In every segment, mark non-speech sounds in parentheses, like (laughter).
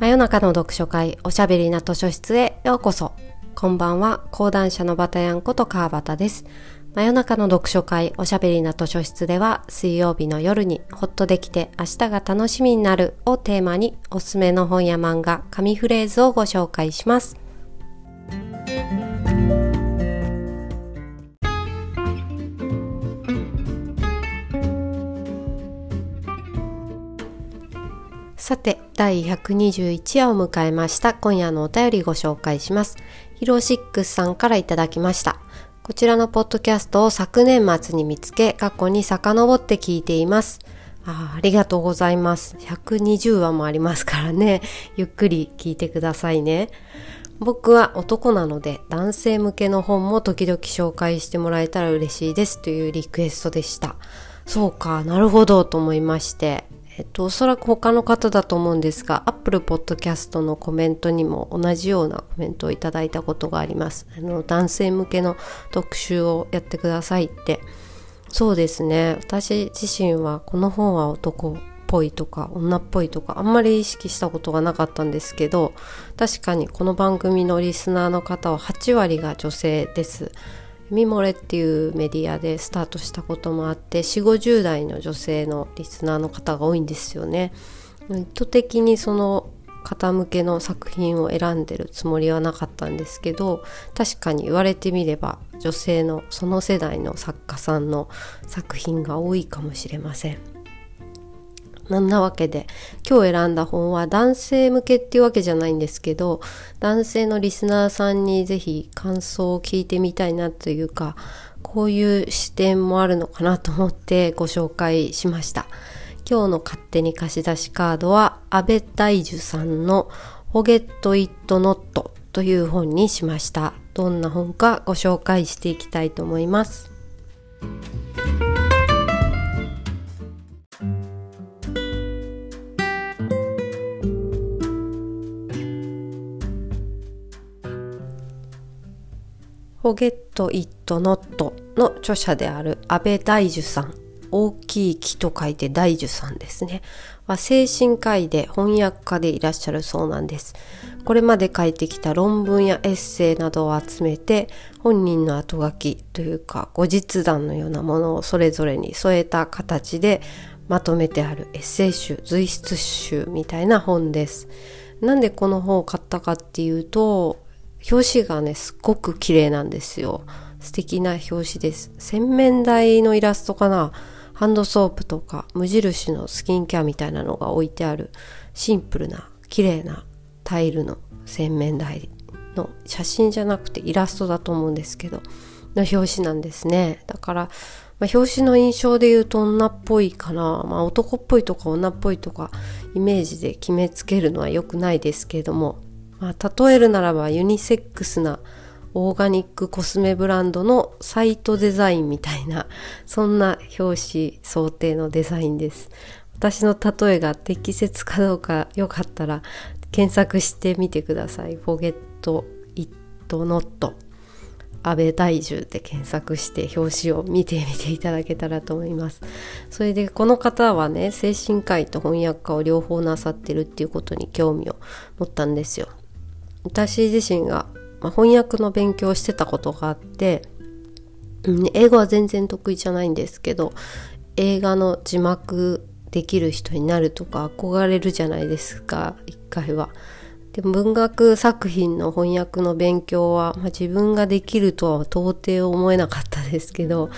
真夜中の読書会おしゃべりな図書室へようこそ。こんばんは。講談社のバタヤンこと川端です。真夜中の読書会おしゃべりな図書室では水曜日の夜にホッとできて明日が楽しみになるをテーマにおすすめの本や漫画紙フレーズをご紹介します。さて、第121夜を迎えました。今夜のお便りご紹介します。ヒロシックスさんからいただきました。こちらのポッドキャストを昨年末に見つけ、過去に遡って聞いています。あありがとうございます。120話もありますからね。ゆっくり聞いてくださいね。僕は男なので男性向けの本も時々紹介してもらえたら嬉しいですというリクエストでした。そうか、なるほどと思いまして、えっと、おそらく他の方だと思うんですが、Apple Podcast のコメントにも同じようなコメントをいただいたことがあります。あの男性向けの特集をやってくださいって。そうですね。私自身はこの本は男っぽいとか女っぽいとかあんまり意識したことがなかったんですけど、確かにこの番組のリスナーの方は8割が女性です。ミモレっていうメディアでスタートしたこともあって4 5 0代の女性のリスナーの方が多いんですよね。意図的にその方向けの作品を選んでるつもりはなかったんですけど確かに言われてみれば女性のその世代の作家さんの作品が多いかもしれません。なんなわけで。今日選んだ本は男性向けっていうわけじゃないんですけど男性のリスナーさんにぜひ感想を聞いてみたいなというかこういう視点もあるのかなと思ってご紹介しました。今日の勝手に貸し出しカードは安倍大樹さんの「ホゲット・イット・ノット」という本にしました。どんな本かご紹介していきたいと思います。フォゲット・イット・ノットの著者である安倍大樹さん。大きい木と書いて大樹さんですね。は精神科医で翻訳家でいらっしゃるそうなんです。これまで書いてきた論文やエッセイなどを集めて本人の後書きというか後日談のようなものをそれぞれに添えた形でまとめてあるエッセイ集随筆集みたいな本です。なんでこの本を買ったかっていうと表紙がね、すっごく綺麗なんですよ。素敵な表紙です。洗面台のイラストかな。ハンドソープとか無印のスキンケアみたいなのが置いてある。シンプルな綺麗なタイルの洗面台の写真じゃなくてイラストだと思うんですけどの表紙なんですね。だから、まあ、表紙の印象で言うと女っぽいかな、まあ、男っぽいとか女っぽいとかイメージで決めつけるのは良くないですけども。まあ、例えるならばユニセックスなオーガニックコスメブランドのサイトデザインみたいなそんな表紙想定のデザインです。私の例えが適切かどうかよかったら検索してみてください「フォゲット・イット・ノット」安倍大樹で検索して表紙を見てみていただけたらと思います。それでこの方はね精神科医と翻訳家を両方なさってるっていうことに興味を持ったんですよ。私自身が、まあ、翻訳の勉強をしてたことがあって、うん、英語は全然得意じゃないんですけど映画の字幕できる人になるとか憧れるじゃないですか一回は。で文学作品の翻訳の勉強は、まあ、自分ができるとは到底思えなかったですけど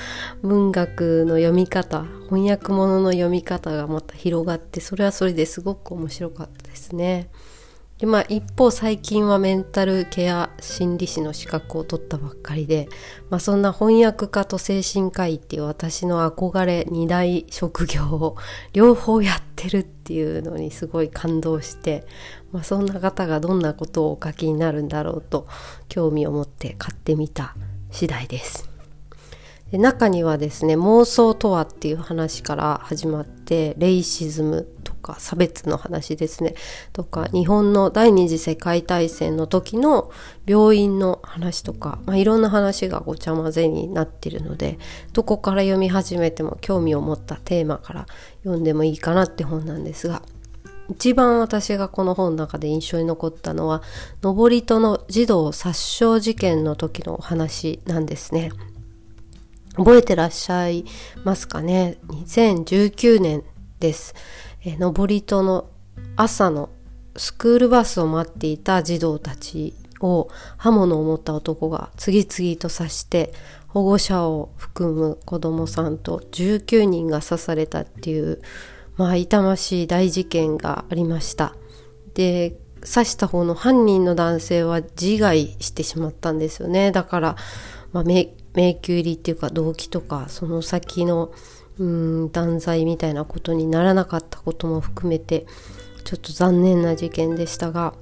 文学の読み方翻訳物の読み方がまた広がってそれはそれですごく面白かったですね。でまあ一方最近はメンタルケア心理師の資格を取ったばっかりで、まあ、そんな翻訳家と精神科医っていう私の憧れ二大職業を両方やってるっていうのにすごい感動して、まあ、そんな方がどんなことをお書きになるんだろうと興味を持って買ってみた次第です。で中にはですね妄想とはっていう話から始まってレイシズムとか差別の話ですねとか日本の第二次世界大戦の時の病院の話とか、まあ、いろんな話がごちゃ混ぜになってるのでどこから読み始めても興味を持ったテーマから読んでもいいかなって本なんですが一番私がこの本の中で印象に残ったのは登戸の児童殺傷事件の時のお話なんですね。覚えてらっしゃいますかね？2019年です。え登戸の朝のスクールバスを待っていた児童たちを刃物を持った男が次々と刺して保護者を含む子どもさんと19人が刺されたっていうまあ痛ましい大事件がありました。で刺した方の犯人の男性は自害してしまったんですよね。だから、まあ、迷宮入りっていうか動機とかその先のうん断罪みたいなことにならなかったことも含めてちょっと残念な事件でしたが、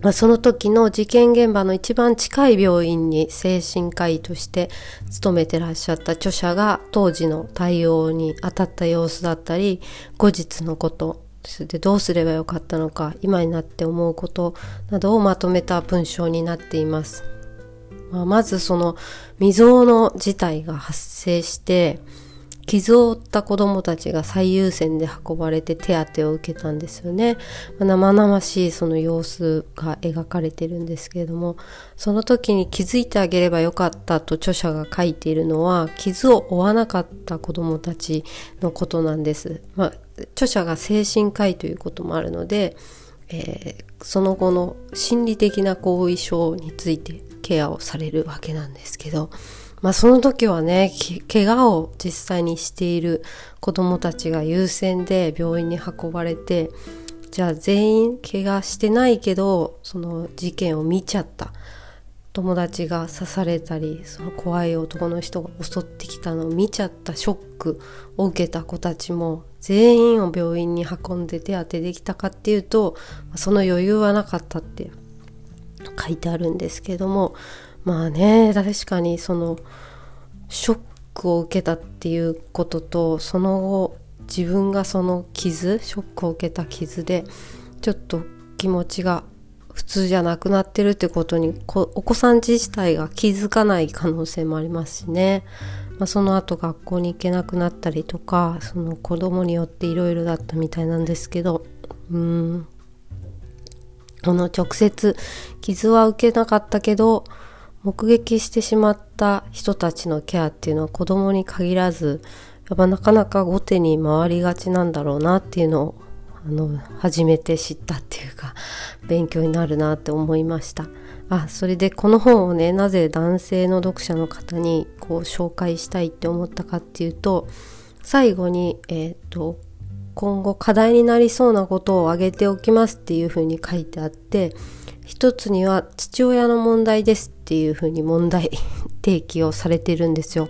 まあ、その時の事件現場の一番近い病院に精神科医として勤めてらっしゃった著者が当時の対応に当たった様子だったり後日のことでどうすればよかったのか今になって思うことなどをまとめた文章になっています。まあ、まずその未曾有の事態が発生して傷を負った子供たちが最優先で運ばれて手当てを受けたんですよね。まあ、生々しいその様子が描かれてるんですけれども、その時に気づいてあげればよかったと著者が書いているのは、傷を負わなかった子供たちのことなんです。まあ、著者が精神科医ということもあるので、えー、その後の心理的な後遺症についてケアをされるわけなんですけど、まあその時はね、怪我を実際にしている子供たちが優先で病院に運ばれて、じゃあ全員怪我してないけど、その事件を見ちゃった。友達が刺されたり、その怖い男の人が襲ってきたのを見ちゃったショックを受けた子たちも全員を病院に運んで手当てできたかっていうと、その余裕はなかったって書いてあるんですけども、まあね確かにそのショックを受けたっていうこととその後自分がその傷ショックを受けた傷でちょっと気持ちが普通じゃなくなってるってことにお子さん自体が気づかない可能性もありますしね、まあ、その後学校に行けなくなったりとかその子供によっていろいろだったみたいなんですけどうん。この直接傷は受けなかったけど目撃してしまった人たちのケアっていうのは子供に限らずやっぱなかなか後手に回りがちなんだろうなっていうのをあの初めて知ったっていうか勉強になるなって思いました。あそれでこの本をねなぜ男性の読者の方にこう紹介したいって思ったかっていうと最後にえっ、ー、と今後課題になりそうなことを挙げておきますっていうふうに書いてあって一つには父親の問題ですっていうふうに問題 (laughs) 提起をされてるんですよ。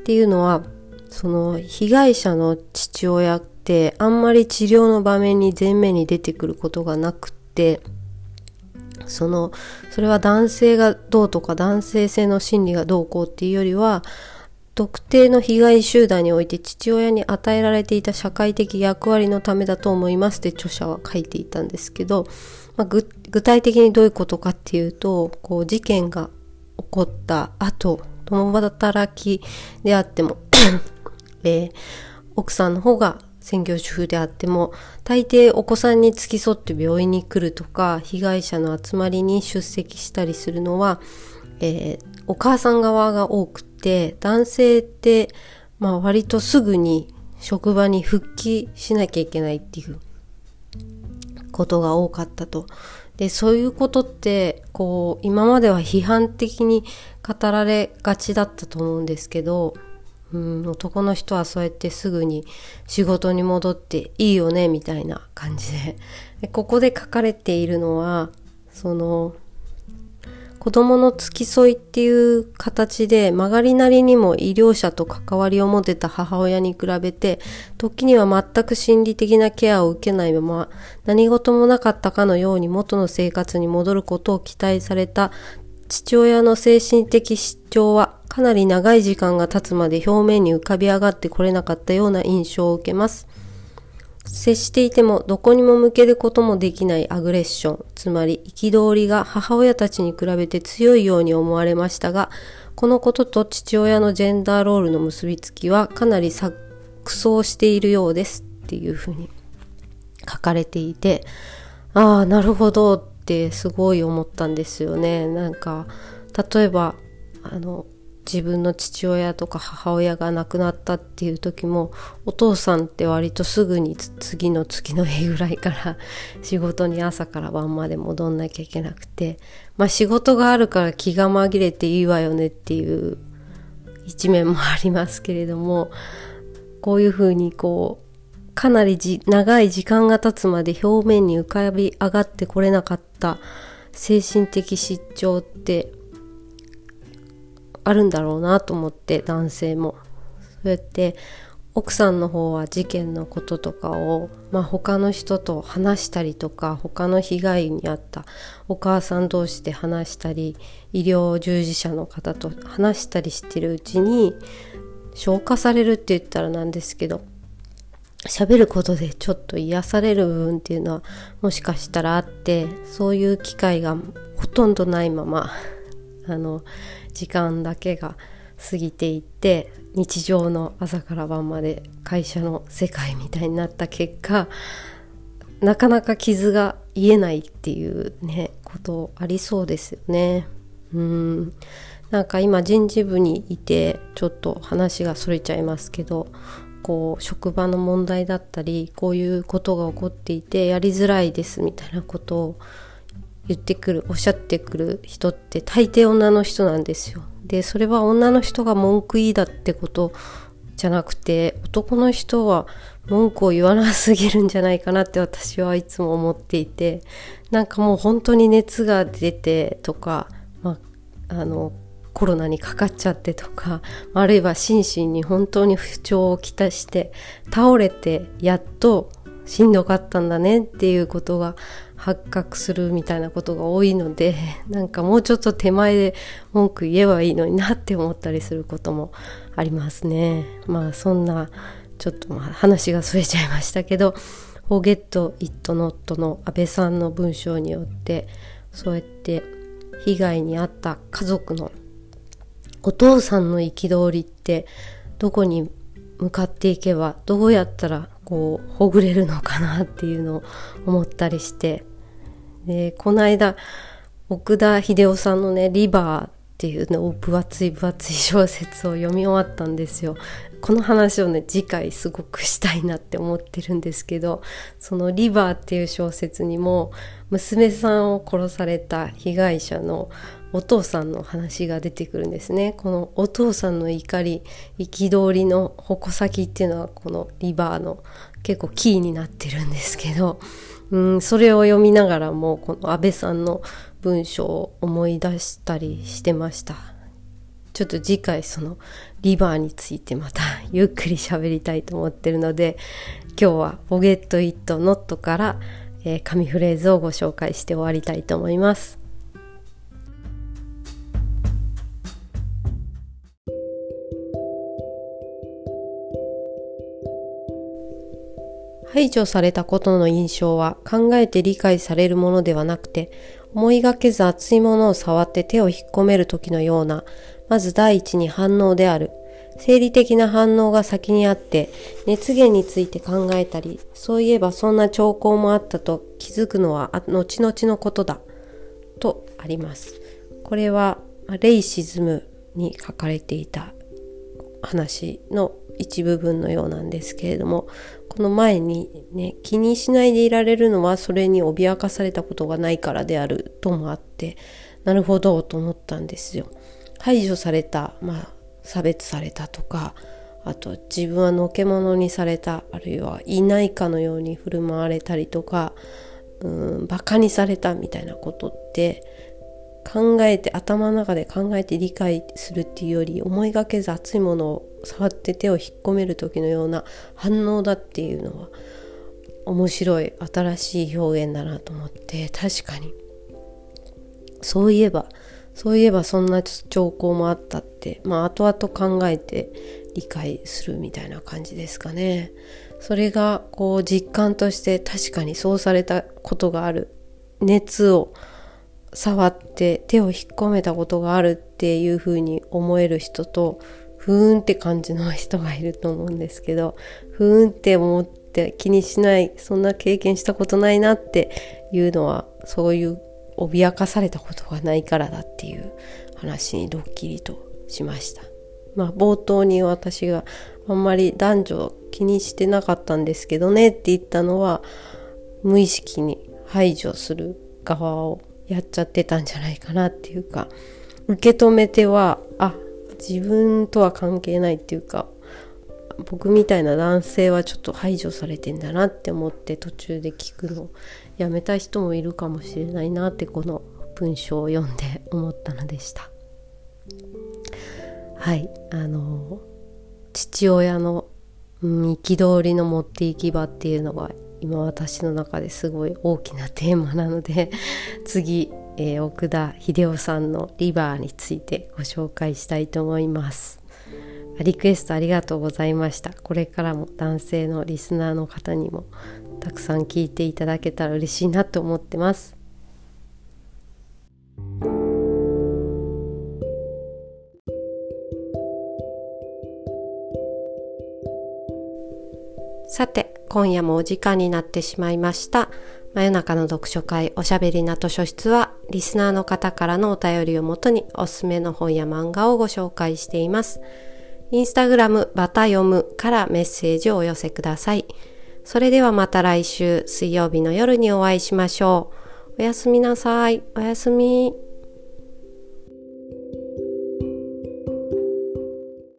っていうのはその被害者の父親ってあんまり治療の場面に前面に出てくることがなくってそのそれは男性がどうとか男性性の心理がどうこうっていうよりは特定の被害集団において父親に与えられていた社会的役割のためだと思いますって著者は書いていたんですけどまあ、具体的にどういうことかっていうとこう事件が起こった後共働きであっても (coughs) えー、奥さんの方が専業主婦であっても大抵お子さんに付き添って病院に来るとか被害者の集まりに出席したりするのは、えー、お母さん側が多くて男性って、まあ、割とすぐに職場に復帰しなきゃいけないっていうことが多かったと。でそういうことってこう今までは批判的に語られがちだったと思うんですけど、うん、男の人はそうやってすぐに仕事に戻っていいよねみたいな感じででここで書かれているのはその子供の付き添いっていう形で曲がりなりにも医療者と関わりを持てた母親に比べて時には全く心理的なケアを受けないまま何事もなかったかのように元の生活に戻ることを期待された父親の精神的失調はかなり長い時間が経つまで表面に浮かび上がってこれなかったような印象を受けます。接していてもどこにも向けることもできないアグレッション、つまり憤りが母親たちに比べて強いように思われましたが、このことと父親のジェンダーロールの結びつきはかなり錯綜しているようですっていうふうに書かれていてああなるほどってすごい思ったんですよね。なんか例えばあの自分の父親とか母親が亡くなったっていう時もお父さんって割とすぐに次の月の日ぐらいから仕事に朝から晩まで戻んなきゃいけなくてまあ仕事があるから気が紛れていいわよねっていう一面もありますけれどもこういうふうにこうかなり長い時間が経つまで表面に浮かび上がってこれなかった精神的失調ってあるんだろうなと思って男性も。そうやって奥さんの方は事件のこととかを、まあ、他の人と話したりとか他の被害に遭ったお母さん同士で話したり医療従事者の方と話したりしてるうちに消化されるって言ったらなんですけど喋ることでちょっと癒される部分っていうのはもしかしたらあってそういう機会がほとんどないままあの時間だけが過ぎていって日常の朝から晩まで会社の世界みたいになった結果なかなか傷が癒えないっていうねことありそうですよね。うんなんか今人事部にいてちょっと話がそれちゃいますけどこう職場の問題だったりこういうことが起こっていてやりづらいですみたいなことを言ってくるおっしゃってくる人って大抵女の人なんですよ。でそれは女の人が文句言いだってことじゃなくて男の人は文句を言わなすぎるんじゃないかなって私はいつも思っていてなんかもう本当に熱が出てとか、まあ、あのコロナにかかっちゃってとかあるいは心身に本当に不調をきたして倒れてやっとしんどかったんだねっていうことが発覚するみたいなことが多いので (laughs) なんかもうちょっと手前で文句言えばいいのになって思ったりすることもありますね。まあそんなちょっとまあ話がそれちゃいましたけど「フォーゲット・イット・ノット」の安倍さんの文章によってそうやって被害に遭った家族のお父さんの憤りってどこに向かっていけばどうやったらこうほぐれるのかなっていうのを思ったりしてでこの間奥田秀夫さんのね「リバー」っていうのを分厚い分厚い小説を読み終わったんですよ。この話をね次回すごくしたいなって思ってるんですけどその「リバー」っていう小説にも娘さんを殺された被害者のお父さんの話が出てくるんですねこのお父さんの怒り憤りの矛先っていうのはこのリバーの結構キーになってるんですけどうんそれを読みながらもこの安倍さんの文章を思い出したりしてましたちょっと次回そのリバーについてまたゆっくり喋りたいと思ってるので今日は「ポゲット・イット・ノット」から、えー、紙フレーズをご紹介して終わりたいと思います。排除されたことの印象は考えて理解されるものではなくて、思いがけず熱いものを触って手を引っ込める時のような、まず第一に反応である。生理的な反応が先にあって、熱源について考えたり、そういえばそんな兆候もあったと気づくのは後々のことだ。とあります。これは、レイシズムに書かれていた話の一部分のようなんですけれどもこの前にね気にしないでいられるのはそれに脅かされたことがないからであるともあってなるほどと思ったんですよ。排除された、まあ、差別されたとかあと自分はのけ者にされたあるいはいないかのように振る舞われたりとかうんバカにされたみたいなことって考えて頭の中で考えて理解するっていうより思いがけず熱いものを触って手を引っ込める時のような反応だっていうのは面白い新しい表現だなと思って確かに。そういえばそういえばそんな兆候もあったってまあ後々考えて理解するみたいな感じですかね。それがこう実感として確かにそうされたことがある。熱を触って手を引っ込めたことがあるっていうふうに思える人とふーんって感じの人がいると思うんですけどふーんって思って気にしないそんな経験したことないなっていうのはそういう脅かされたことがないからだっていう話にドッキリとしました。まあ冒頭に私があんまり男女気にしてなかったんですけどねって言ったのは無意識に排除する側をやっちゃってたんじゃないかなっていうか受け止めてはあ自分とは関係ないっていうか僕みたいな男性はちょっと排除されてんだなって思って途中で聞くのやめた人もいるかもしれないなってこの文章を読んで思ったのでした。はいあの父親の憤りの持っていき場っていうのが今私の中ですごい大きなテーマなので次、えー、奥田秀夫さんの「リバー」についてご紹介したいと思います。リクエストありがとうございました。これからも男性のリスナーの方にもたくさん聞いていただけたら嬉しいなと思ってます。さて今夜もお時間になってしまいました。真夜中の読書会おしゃべりな図書室はリスナーの方からのお便りをもとにおすすめの本や漫画をご紹介しています。インスタグラムバタ読むからメッセージをお寄せください。それではまた来週水曜日の夜にお会いしましょう。おやすみなさい。おやすみ。